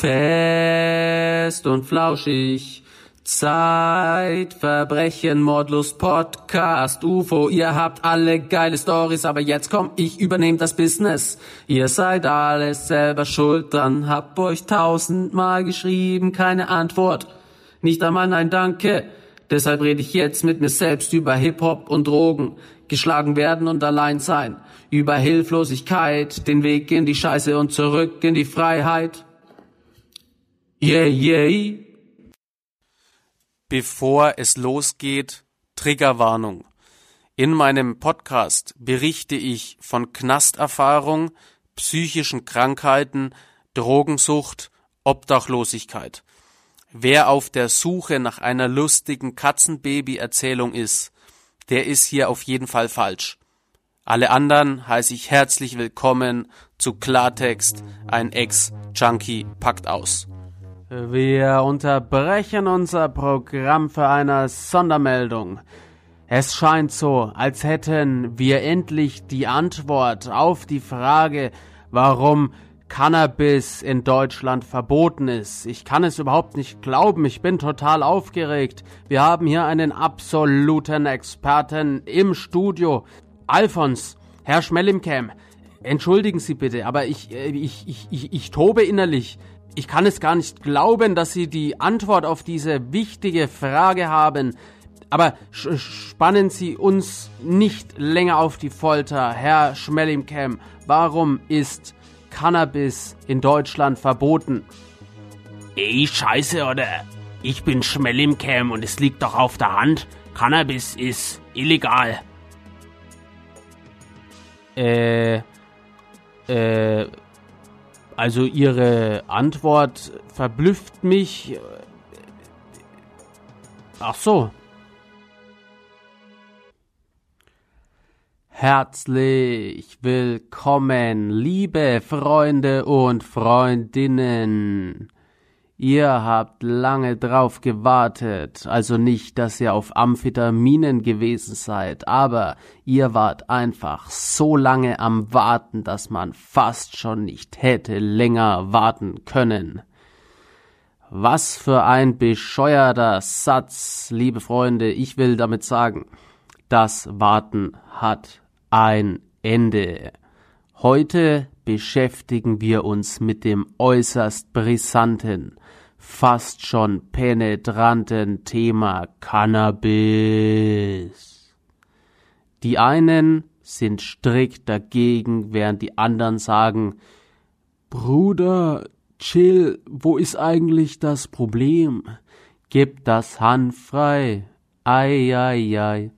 Fest und flauschig. Zeitverbrechen, Mordlust, Podcast, UFO, ihr habt alle geile Stories, aber jetzt komm, ich übernehme das Business. Ihr seid alles selber schuld dran, hab euch tausendmal geschrieben, keine Antwort. Nicht einmal nein, danke. Deshalb rede ich jetzt mit mir selbst über Hip-Hop und Drogen, geschlagen werden und allein sein, über Hilflosigkeit, den Weg in die Scheiße und zurück in die Freiheit. Yeah, yeah. Bevor es losgeht, Triggerwarnung. In meinem Podcast berichte ich von Knasterfahrung, psychischen Krankheiten, Drogensucht, Obdachlosigkeit. Wer auf der Suche nach einer lustigen Katzenbaby-Erzählung ist, der ist hier auf jeden Fall falsch. Alle anderen heiße ich herzlich willkommen zu Klartext, ein Ex-Junkie packt aus. Wir unterbrechen unser Programm für eine Sondermeldung. Es scheint so, als hätten wir endlich die Antwort auf die Frage, warum Cannabis in Deutschland verboten ist. Ich kann es überhaupt nicht glauben, ich bin total aufgeregt. Wir haben hier einen absoluten Experten im Studio. Alfons, Herr Schmellimcam, entschuldigen Sie bitte, aber ich, äh, ich, ich, ich, ich tobe innerlich. Ich kann es gar nicht glauben, dass Sie die Antwort auf diese wichtige Frage haben. Aber spannen Sie uns nicht länger auf die Folter, Herr Schmellimcam. Warum ist Cannabis in Deutschland verboten. Ey, scheiße, oder? Ich bin Schmellimcam und es liegt doch auf der Hand. Cannabis ist illegal. Äh, äh, also Ihre Antwort verblüfft mich. Ach so, Herzlich willkommen, liebe Freunde und Freundinnen. Ihr habt lange drauf gewartet, also nicht, dass ihr auf Amphetaminen gewesen seid, aber ihr wart einfach so lange am Warten, dass man fast schon nicht hätte länger warten können. Was für ein bescheuerter Satz, liebe Freunde, ich will damit sagen, das Warten hat ein Ende. Heute beschäftigen wir uns mit dem äußerst brisanten, fast schon penetranten Thema Cannabis. Die einen sind strikt dagegen, während die anderen sagen, Bruder, chill, wo ist eigentlich das Problem? Gib das Hand frei. Ei, ei, ei.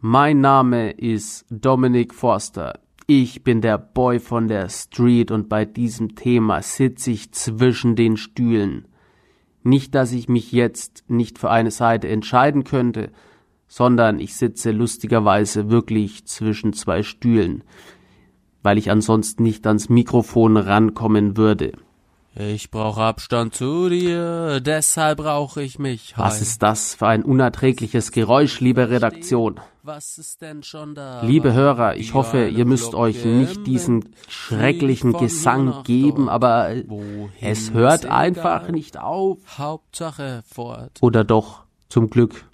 Mein Name ist Dominic Forster. Ich bin der Boy von der Street und bei diesem Thema sitze ich zwischen den Stühlen. Nicht, dass ich mich jetzt nicht für eine Seite entscheiden könnte, sondern ich sitze lustigerweise wirklich zwischen zwei Stühlen, weil ich ansonsten nicht ans Mikrofon rankommen würde. Ich brauche Abstand zu dir, deshalb brauche ich mich. Heim. Was ist das für ein unerträgliches Geräusch, liebe Redaktion? Was ist denn schon da? Liebe Hörer, ich hoffe, ihr müsst euch nicht diesen schrecklichen Gesang geben, aber es hört einfach nicht auf. Hauptsache fort. Oder doch, zum Glück.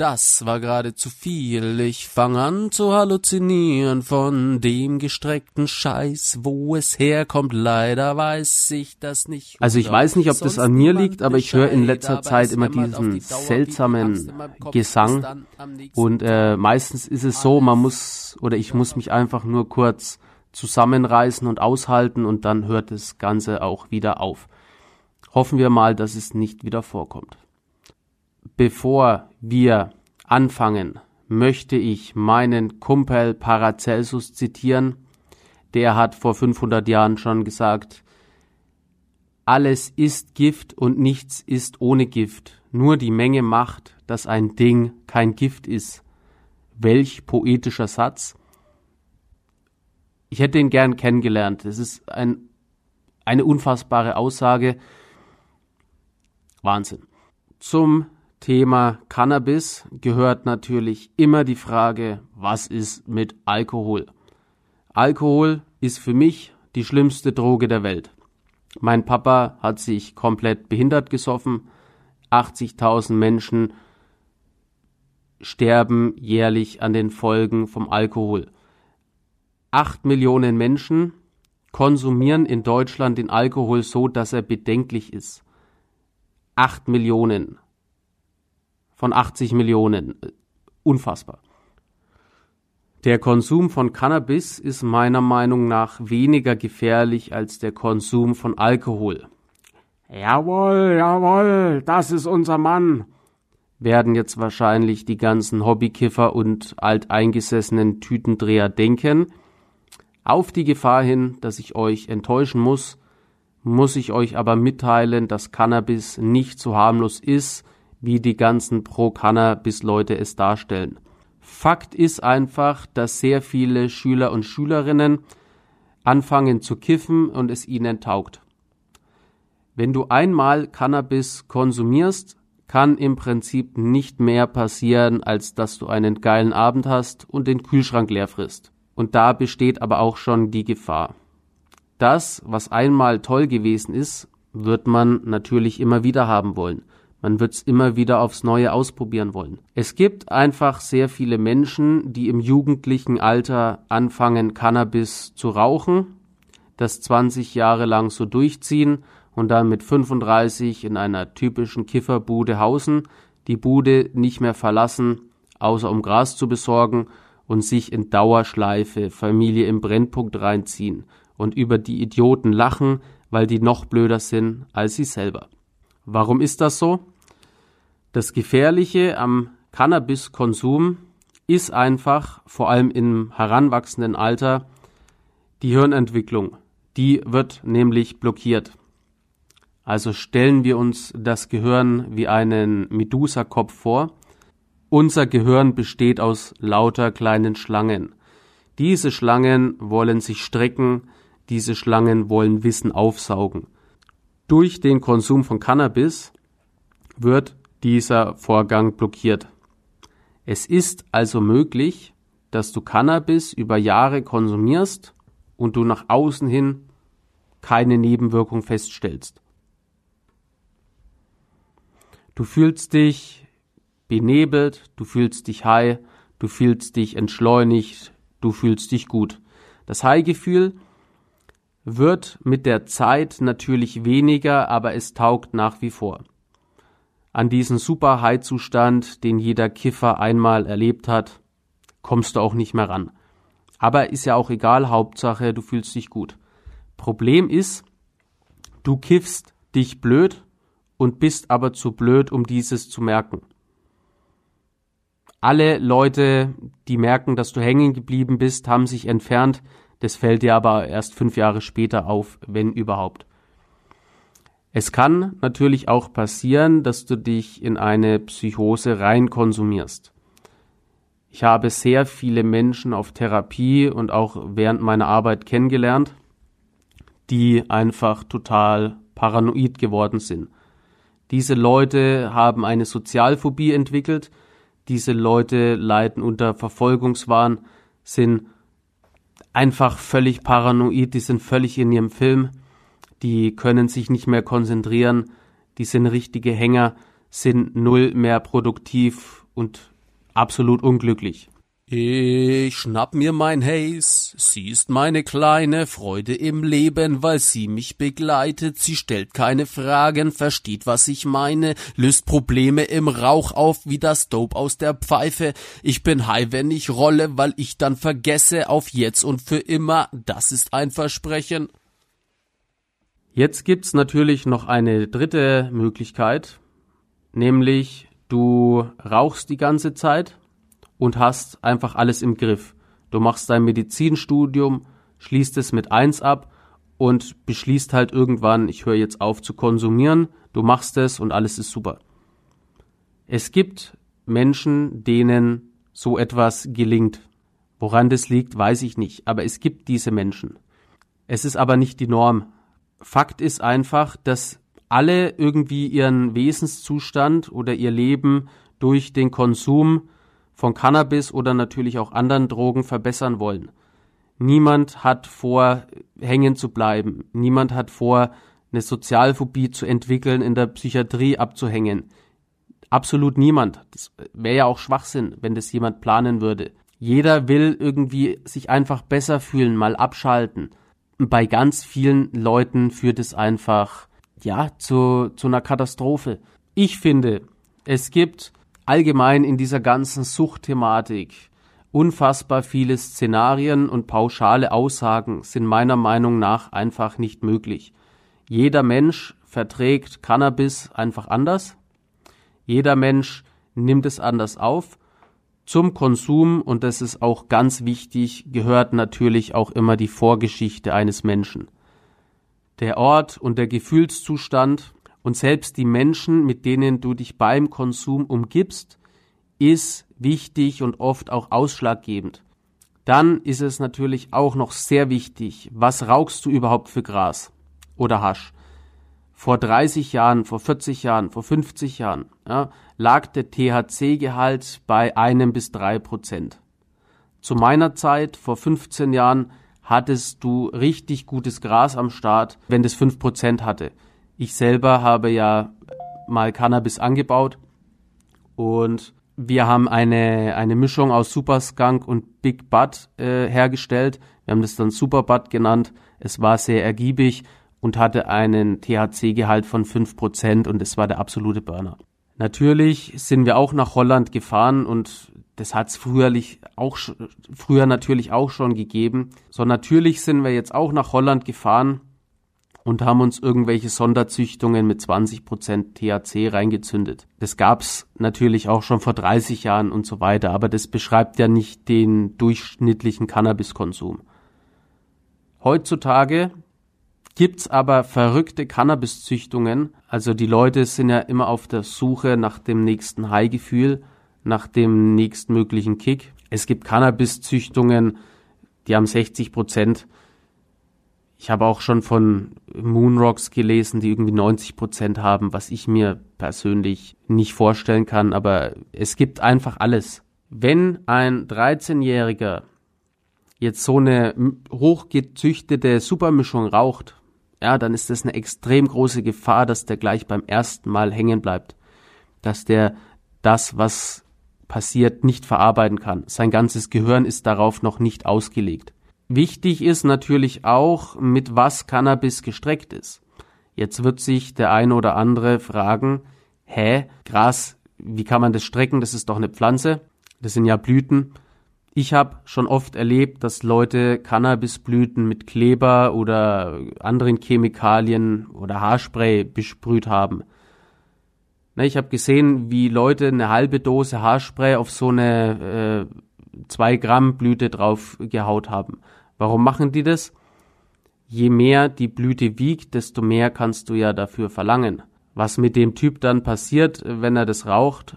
Das war gerade zu viel. Ich fang an zu halluzinieren von dem gestreckten Scheiß, wo es herkommt. Leider weiß ich das nicht. Also ich weiß nicht, ob das an mir liegt, aber ich höre in letzter Zeit immer diesen seltsamen Gesang. Und äh, meistens ist es so, man muss oder ich muss mich einfach nur kurz zusammenreißen und aushalten und dann hört das Ganze auch wieder auf. Hoffen wir mal, dass es nicht wieder vorkommt. Bevor wir anfangen, möchte ich meinen Kumpel Paracelsus zitieren. Der hat vor 500 Jahren schon gesagt, alles ist Gift und nichts ist ohne Gift. Nur die Menge macht, dass ein Ding kein Gift ist. Welch poetischer Satz. Ich hätte ihn gern kennengelernt. Es ist ein, eine unfassbare Aussage. Wahnsinn. Zum Thema Cannabis gehört natürlich immer die Frage, was ist mit Alkohol? Alkohol ist für mich die schlimmste Droge der Welt. Mein Papa hat sich komplett behindert gesoffen. 80.000 Menschen sterben jährlich an den Folgen vom Alkohol. Acht Millionen Menschen konsumieren in Deutschland den Alkohol so, dass er bedenklich ist. Acht Millionen von 80 Millionen. Unfassbar. Der Konsum von Cannabis ist meiner Meinung nach weniger gefährlich als der Konsum von Alkohol. Jawohl, jawohl, das ist unser Mann, werden jetzt wahrscheinlich die ganzen Hobbykiffer und alteingesessenen Tütendreher denken. Auf die Gefahr hin, dass ich euch enttäuschen muss, muss ich euch aber mitteilen, dass Cannabis nicht so harmlos ist, wie die ganzen Pro-Cannabis-Leute es darstellen. Fakt ist einfach, dass sehr viele Schüler und Schülerinnen anfangen zu kiffen und es ihnen taugt. Wenn du einmal Cannabis konsumierst, kann im Prinzip nicht mehr passieren, als dass du einen geilen Abend hast und den Kühlschrank leer frisst. Und da besteht aber auch schon die Gefahr. Das, was einmal toll gewesen ist, wird man natürlich immer wieder haben wollen. Man wird es immer wieder aufs Neue ausprobieren wollen. Es gibt einfach sehr viele Menschen, die im jugendlichen Alter anfangen, Cannabis zu rauchen, das 20 Jahre lang so durchziehen und dann mit 35 in einer typischen Kifferbude hausen, die Bude nicht mehr verlassen, außer um Gras zu besorgen und sich in Dauerschleife Familie im Brennpunkt reinziehen und über die Idioten lachen, weil die noch blöder sind als sie selber. Warum ist das so? Das Gefährliche am Cannabiskonsum ist einfach, vor allem im heranwachsenden Alter, die Hirnentwicklung. Die wird nämlich blockiert. Also stellen wir uns das Gehirn wie einen Medusa-Kopf vor. Unser Gehirn besteht aus lauter kleinen Schlangen. Diese Schlangen wollen sich strecken, diese Schlangen wollen Wissen aufsaugen. Durch den Konsum von Cannabis wird dieser Vorgang blockiert. Es ist also möglich, dass du Cannabis über Jahre konsumierst und du nach außen hin keine Nebenwirkung feststellst. Du fühlst dich benebelt, du fühlst dich high, du fühlst dich entschleunigt, du fühlst dich gut. Das High-Gefühl wird mit der Zeit natürlich weniger, aber es taugt nach wie vor an diesen super High-Zustand, den jeder Kiffer einmal erlebt hat, kommst du auch nicht mehr ran. Aber ist ja auch egal, Hauptsache, du fühlst dich gut. Problem ist, du kiffst dich blöd und bist aber zu blöd, um dieses zu merken. Alle Leute, die merken, dass du hängen geblieben bist, haben sich entfernt. Das fällt dir aber erst fünf Jahre später auf, wenn überhaupt. Es kann natürlich auch passieren, dass du dich in eine Psychose rein konsumierst. Ich habe sehr viele Menschen auf Therapie und auch während meiner Arbeit kennengelernt, die einfach total paranoid geworden sind. Diese Leute haben eine Sozialphobie entwickelt, diese Leute leiden unter Verfolgungswahn, sind einfach völlig paranoid, die sind völlig in ihrem Film die können sich nicht mehr konzentrieren, die sind richtige Hänger, sind null mehr produktiv und absolut unglücklich. Ich schnapp mir mein Haze, sie ist meine kleine Freude im Leben, weil sie mich begleitet, sie stellt keine Fragen, versteht, was ich meine, löst Probleme im Rauch auf, wie das Dope aus der Pfeife. Ich bin high, wenn ich rolle, weil ich dann vergesse auf jetzt und für immer, das ist ein Versprechen. Jetzt gibt's natürlich noch eine dritte Möglichkeit, nämlich du rauchst die ganze Zeit und hast einfach alles im Griff. Du machst dein Medizinstudium, schließt es mit eins ab und beschließt halt irgendwann, ich höre jetzt auf zu konsumieren, du machst es und alles ist super. Es gibt Menschen, denen so etwas gelingt. Woran das liegt, weiß ich nicht, aber es gibt diese Menschen. Es ist aber nicht die Norm. Fakt ist einfach, dass alle irgendwie ihren Wesenszustand oder ihr Leben durch den Konsum von Cannabis oder natürlich auch anderen Drogen verbessern wollen. Niemand hat vor, hängen zu bleiben. Niemand hat vor, eine Sozialphobie zu entwickeln, in der Psychiatrie abzuhängen. Absolut niemand. Das wäre ja auch Schwachsinn, wenn das jemand planen würde. Jeder will irgendwie sich einfach besser fühlen, mal abschalten. Bei ganz vielen Leuten führt es einfach, ja, zu, zu einer Katastrophe. Ich finde, es gibt allgemein in dieser ganzen Suchtthematik unfassbar viele Szenarien und pauschale Aussagen sind meiner Meinung nach einfach nicht möglich. Jeder Mensch verträgt Cannabis einfach anders. Jeder Mensch nimmt es anders auf. Zum Konsum, und das ist auch ganz wichtig, gehört natürlich auch immer die Vorgeschichte eines Menschen. Der Ort und der Gefühlszustand und selbst die Menschen, mit denen du dich beim Konsum umgibst, ist wichtig und oft auch ausschlaggebend. Dann ist es natürlich auch noch sehr wichtig, was rauchst du überhaupt für Gras oder Hasch? Vor 30 Jahren, vor 40 Jahren, vor 50 Jahren ja, lag der THC-Gehalt bei einem bis drei Prozent. Zu meiner Zeit, vor 15 Jahren, hattest du richtig gutes Gras am Start, wenn das fünf Prozent hatte. Ich selber habe ja mal Cannabis angebaut und wir haben eine, eine Mischung aus Super Skunk und Big Bud äh, hergestellt. Wir haben das dann Super Bud genannt. Es war sehr ergiebig und hatte einen THC-Gehalt von 5% und es war der absolute Burner. Natürlich sind wir auch nach Holland gefahren und das hat es früher, früher natürlich auch schon gegeben. So natürlich sind wir jetzt auch nach Holland gefahren und haben uns irgendwelche Sonderzüchtungen mit 20% THC reingezündet. Das gab's natürlich auch schon vor 30 Jahren und so weiter, aber das beschreibt ja nicht den durchschnittlichen Cannabiskonsum. Heutzutage gibt's aber verrückte Cannabiszüchtungen, also die Leute sind ja immer auf der Suche nach dem nächsten High-Gefühl, nach dem nächstmöglichen Kick. Es gibt Cannabiszüchtungen, die haben 60 Prozent ich habe auch schon von Moonrocks gelesen, die irgendwie 90 Prozent haben, was ich mir persönlich nicht vorstellen kann, aber es gibt einfach alles. Wenn ein 13-Jähriger jetzt so eine hochgezüchtete Supermischung raucht, ja, dann ist das eine extrem große Gefahr, dass der gleich beim ersten Mal hängen bleibt. Dass der das, was passiert, nicht verarbeiten kann. Sein ganzes Gehirn ist darauf noch nicht ausgelegt. Wichtig ist natürlich auch, mit was Cannabis gestreckt ist. Jetzt wird sich der eine oder andere fragen, hä, Gras, wie kann man das strecken? Das ist doch eine Pflanze. Das sind ja Blüten. Ich habe schon oft erlebt, dass Leute Cannabisblüten mit Kleber oder anderen Chemikalien oder Haarspray besprüht haben. ich habe gesehen, wie Leute eine halbe Dose Haarspray auf so eine äh, zwei Gramm Blüte drauf gehaut haben. Warum machen die das? Je mehr die Blüte wiegt, desto mehr kannst du ja dafür verlangen. Was mit dem Typ dann passiert, wenn er das raucht,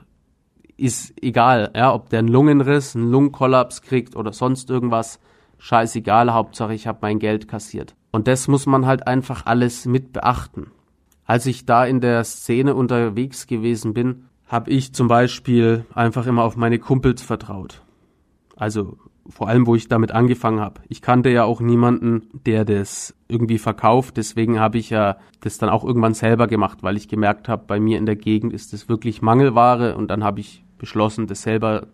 ist egal, ja, ob der einen Lungenriss, einen Lungenkollaps kriegt oder sonst irgendwas, scheißegal, Hauptsache ich habe mein Geld kassiert. Und das muss man halt einfach alles mit beachten. Als ich da in der Szene unterwegs gewesen bin, habe ich zum Beispiel einfach immer auf meine Kumpels vertraut. Also vor allem, wo ich damit angefangen habe. Ich kannte ja auch niemanden, der das irgendwie verkauft. Deswegen habe ich ja das dann auch irgendwann selber gemacht, weil ich gemerkt habe, bei mir in der Gegend ist das wirklich Mangelware und dann habe ich beschlossen, das selber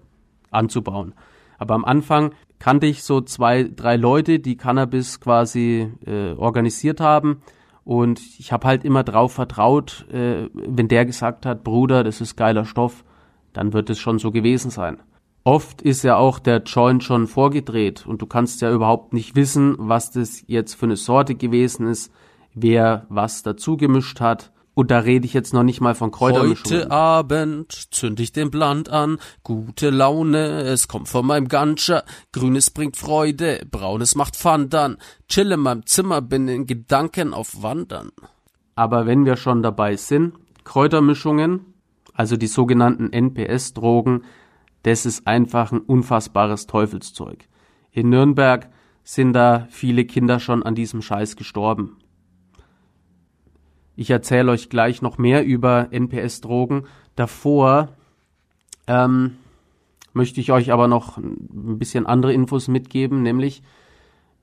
anzubauen. Aber am Anfang kannte ich so zwei, drei Leute, die Cannabis quasi äh, organisiert haben. Und ich habe halt immer drauf vertraut, äh, wenn der gesagt hat, Bruder, das ist geiler Stoff, dann wird es schon so gewesen sein. Oft ist ja auch der Joint schon vorgedreht und du kannst ja überhaupt nicht wissen, was das jetzt für eine Sorte gewesen ist, wer was dazu gemischt hat. Und da rede ich jetzt noch nicht mal von Kräutermischungen. Heute Abend zünd ich den Bland an, gute Laune, es kommt von meinem Ganscher, grünes bringt Freude, braunes macht Fandern, chill in meinem Zimmer, bin in Gedanken auf Wandern. Aber wenn wir schon dabei sind, Kräutermischungen, also die sogenannten NPS-Drogen, das ist einfach ein unfassbares Teufelszeug. In Nürnberg sind da viele Kinder schon an diesem Scheiß gestorben. Ich erzähle euch gleich noch mehr über NPS-Drogen. Davor ähm, möchte ich euch aber noch ein bisschen andere Infos mitgeben, nämlich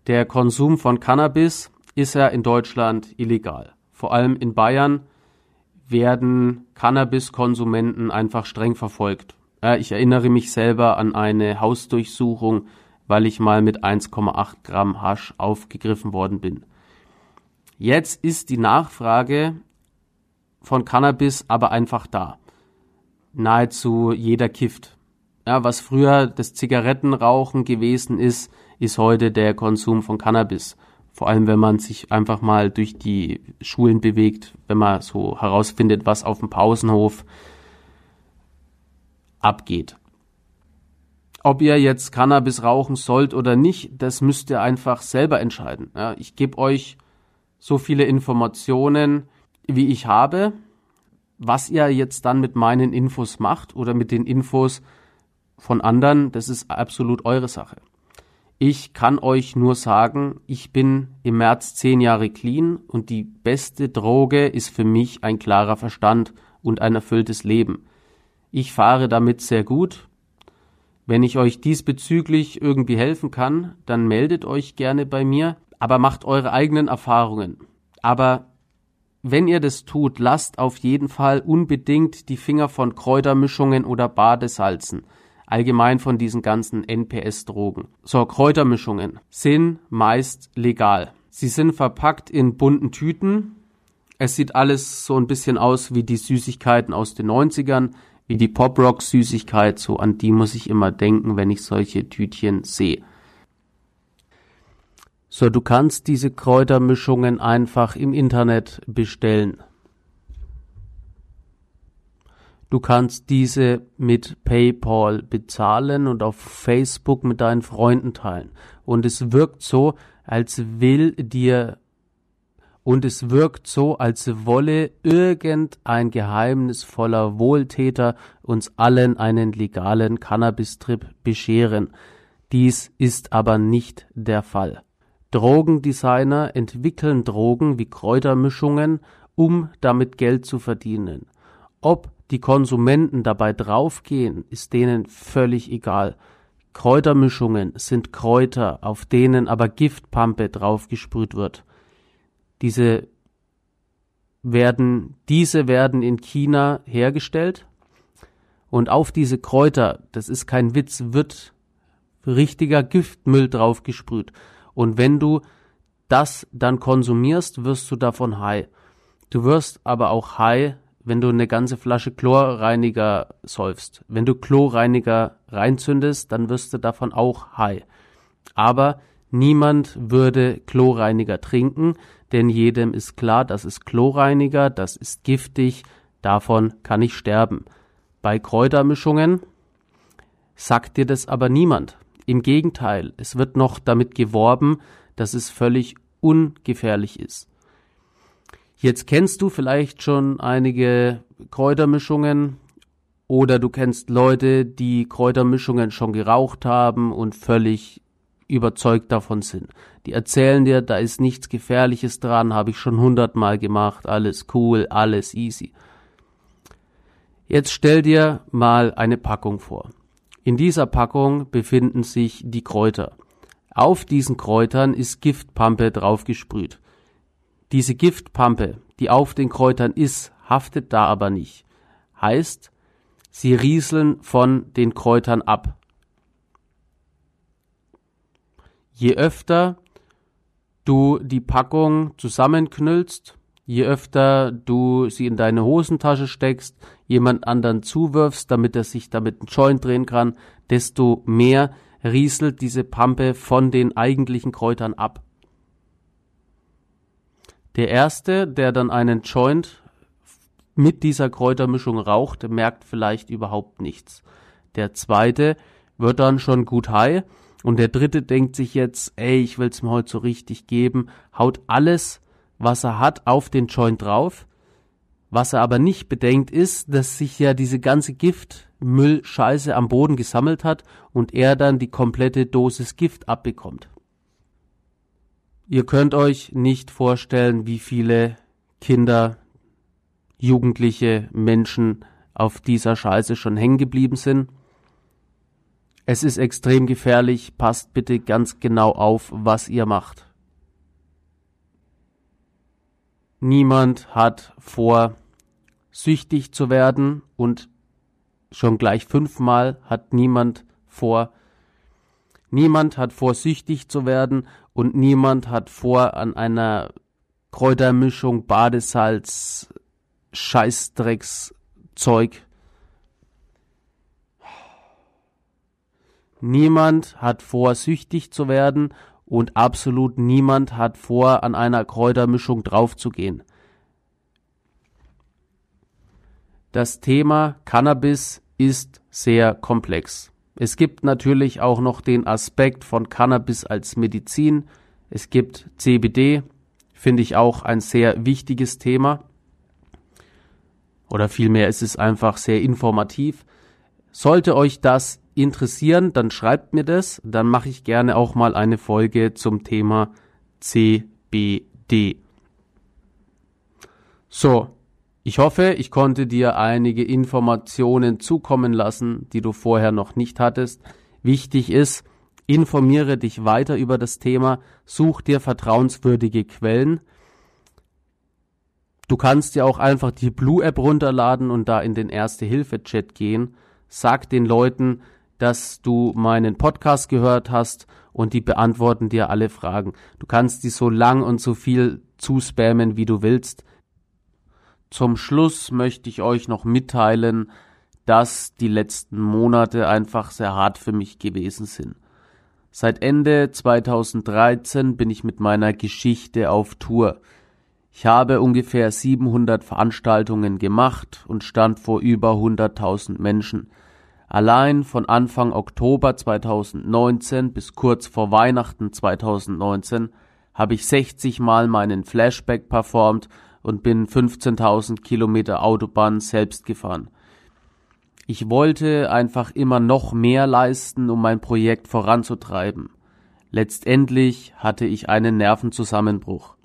der Konsum von Cannabis ist ja in Deutschland illegal. vor allem in Bayern, werden Cannabiskonsumenten einfach streng verfolgt. ich erinnere mich selber an eine Hausdurchsuchung, weil ich mal mit 1,8 Gramm Hasch aufgegriffen worden bin. Jetzt ist die Nachfrage von Cannabis aber einfach da. Nahezu jeder kifft. Ja, was früher das Zigarettenrauchen gewesen ist, ist heute der Konsum von Cannabis. Vor allem, wenn man sich einfach mal durch die Schulen bewegt, wenn man so herausfindet, was auf dem Pausenhof abgeht. Ob ihr jetzt Cannabis rauchen sollt oder nicht, das müsst ihr einfach selber entscheiden. Ja, ich gebe euch so viele Informationen, wie ich habe. Was ihr jetzt dann mit meinen Infos macht oder mit den Infos von anderen, das ist absolut eure Sache. Ich kann euch nur sagen, ich bin im März zehn Jahre clean und die beste Droge ist für mich ein klarer Verstand und ein erfülltes Leben. Ich fahre damit sehr gut. Wenn ich euch diesbezüglich irgendwie helfen kann, dann meldet euch gerne bei mir, aber macht eure eigenen Erfahrungen. Aber wenn ihr das tut, lasst auf jeden Fall unbedingt die Finger von Kräutermischungen oder Badesalzen. Allgemein von diesen ganzen NPS-Drogen. So, Kräutermischungen sind meist legal. Sie sind verpackt in bunten Tüten. Es sieht alles so ein bisschen aus wie die Süßigkeiten aus den 90ern, wie die Pop-Rock-Süßigkeit. So an die muss ich immer denken, wenn ich solche Tütchen sehe. So, du kannst diese Kräutermischungen einfach im Internet bestellen. Du kannst diese mit PayPal bezahlen und auf Facebook mit deinen Freunden teilen. Und es wirkt so, als will dir und es wirkt so, als wolle irgendein geheimnisvoller Wohltäter uns allen einen legalen Cannabis-Trip bescheren. Dies ist aber nicht der Fall. Drogendesigner entwickeln Drogen wie Kräutermischungen, um damit Geld zu verdienen. Ob die Konsumenten dabei draufgehen, ist denen völlig egal. Kräutermischungen sind Kräuter, auf denen aber Giftpampe draufgesprüht wird. Diese werden, diese werden in China hergestellt und auf diese Kräuter, das ist kein Witz, wird richtiger Giftmüll draufgesprüht. Und wenn du das dann konsumierst, wirst du davon high. Du wirst aber auch high, wenn du eine ganze Flasche Chlorreiniger säufst. Wenn du Chlorreiniger reinzündest, dann wirst du davon auch high. Aber niemand würde Chlorreiniger trinken, denn jedem ist klar, das ist Chlorreiniger, das ist giftig, davon kann ich sterben. Bei Kräutermischungen sagt dir das aber niemand. Im Gegenteil, es wird noch damit geworben, dass es völlig ungefährlich ist. Jetzt kennst du vielleicht schon einige Kräutermischungen oder du kennst Leute, die Kräutermischungen schon geraucht haben und völlig überzeugt davon sind. Die erzählen dir, da ist nichts Gefährliches dran, habe ich schon hundertmal gemacht, alles cool, alles easy. Jetzt stell dir mal eine Packung vor. In dieser Packung befinden sich die Kräuter. Auf diesen Kräutern ist Giftpampe draufgesprüht. Diese Giftpampe, die auf den Kräutern ist, haftet da aber nicht. Heißt, sie rieseln von den Kräutern ab. Je öfter du die Packung zusammenknüllst, Je öfter du sie in deine Hosentasche steckst, jemand anderen zuwirfst, damit er sich damit einen Joint drehen kann, desto mehr rieselt diese Pampe von den eigentlichen Kräutern ab. Der erste, der dann einen Joint mit dieser Kräutermischung raucht, merkt vielleicht überhaupt nichts. Der zweite wird dann schon gut high und der dritte denkt sich jetzt, ey, ich will's mir heute so richtig geben, haut alles was er hat, auf den Joint drauf. Was er aber nicht bedenkt, ist, dass sich ja diese ganze Giftmüllscheiße am Boden gesammelt hat und er dann die komplette Dosis Gift abbekommt. Ihr könnt euch nicht vorstellen, wie viele Kinder, Jugendliche, Menschen auf dieser Scheiße schon hängen geblieben sind. Es ist extrem gefährlich, passt bitte ganz genau auf, was ihr macht. Niemand hat vor, süchtig zu werden und schon gleich fünfmal hat niemand vor, niemand hat vor, süchtig zu werden und niemand hat vor, an einer Kräutermischung, Badesalz, Scheißdreckszeug. Niemand hat vor, süchtig zu werden und absolut niemand hat vor, an einer Kräutermischung draufzugehen. Das Thema Cannabis ist sehr komplex. Es gibt natürlich auch noch den Aspekt von Cannabis als Medizin. Es gibt CBD, finde ich auch ein sehr wichtiges Thema. Oder vielmehr ist es einfach sehr informativ. Sollte euch das interessieren, dann schreibt mir das. Dann mache ich gerne auch mal eine Folge zum Thema CBD. So, ich hoffe, ich konnte dir einige Informationen zukommen lassen, die du vorher noch nicht hattest. Wichtig ist, informiere dich weiter über das Thema, such dir vertrauenswürdige Quellen. Du kannst dir auch einfach die Blue App runterladen und da in den Erste-Hilfe-Chat gehen. Sag den Leuten, dass du meinen Podcast gehört hast und die beantworten dir alle Fragen. Du kannst die so lang und so viel zuspammen, wie du willst. Zum Schluss möchte ich euch noch mitteilen, dass die letzten Monate einfach sehr hart für mich gewesen sind. Seit Ende 2013 bin ich mit meiner Geschichte auf Tour. Ich habe ungefähr 700 Veranstaltungen gemacht und stand vor über 100.000 Menschen. Allein von Anfang Oktober 2019 bis kurz vor Weihnachten 2019 habe ich 60 Mal meinen Flashback performt und bin 15.000 Kilometer Autobahn selbst gefahren. Ich wollte einfach immer noch mehr leisten, um mein Projekt voranzutreiben. Letztendlich hatte ich einen Nervenzusammenbruch.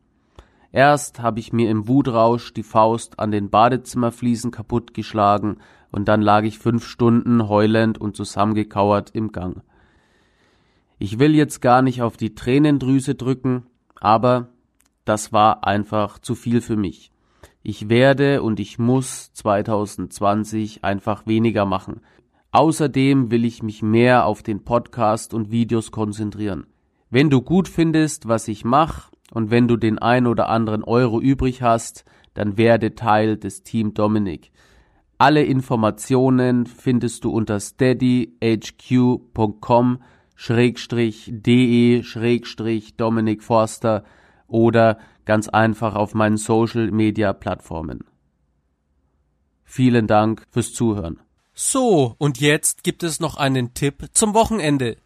Erst habe ich mir im Wutrausch die Faust an den Badezimmerfliesen kaputtgeschlagen und dann lag ich fünf Stunden heulend und zusammengekauert im Gang. Ich will jetzt gar nicht auf die Tränendrüse drücken, aber das war einfach zu viel für mich. Ich werde und ich muss 2020 einfach weniger machen. Außerdem will ich mich mehr auf den Podcast und Videos konzentrieren. Wenn du gut findest, was ich mache, und wenn du den ein oder anderen Euro übrig hast, dann werde Teil des Team Dominik. Alle Informationen findest du unter steadyhq.com de Dominik Forster oder ganz einfach auf meinen Social Media Plattformen. Vielen Dank fürs Zuhören. So, und jetzt gibt es noch einen Tipp zum Wochenende.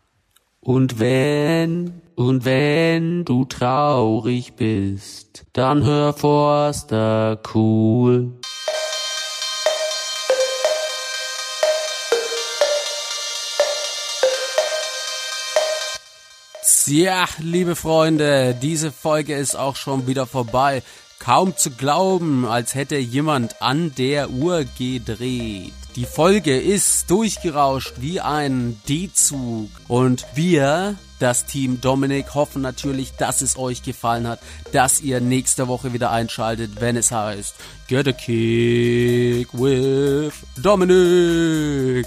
Und wenn, und wenn du traurig bist, dann hör Forster cool. Ja, liebe Freunde, diese Folge ist auch schon wieder vorbei. Kaum zu glauben, als hätte jemand an der Uhr gedreht. Die Folge ist durchgerauscht wie ein D-Zug und wir, das Team Dominik, hoffen natürlich, dass es euch gefallen hat, dass ihr nächste Woche wieder einschaltet, wenn es heißt Get a Kick with Dominik.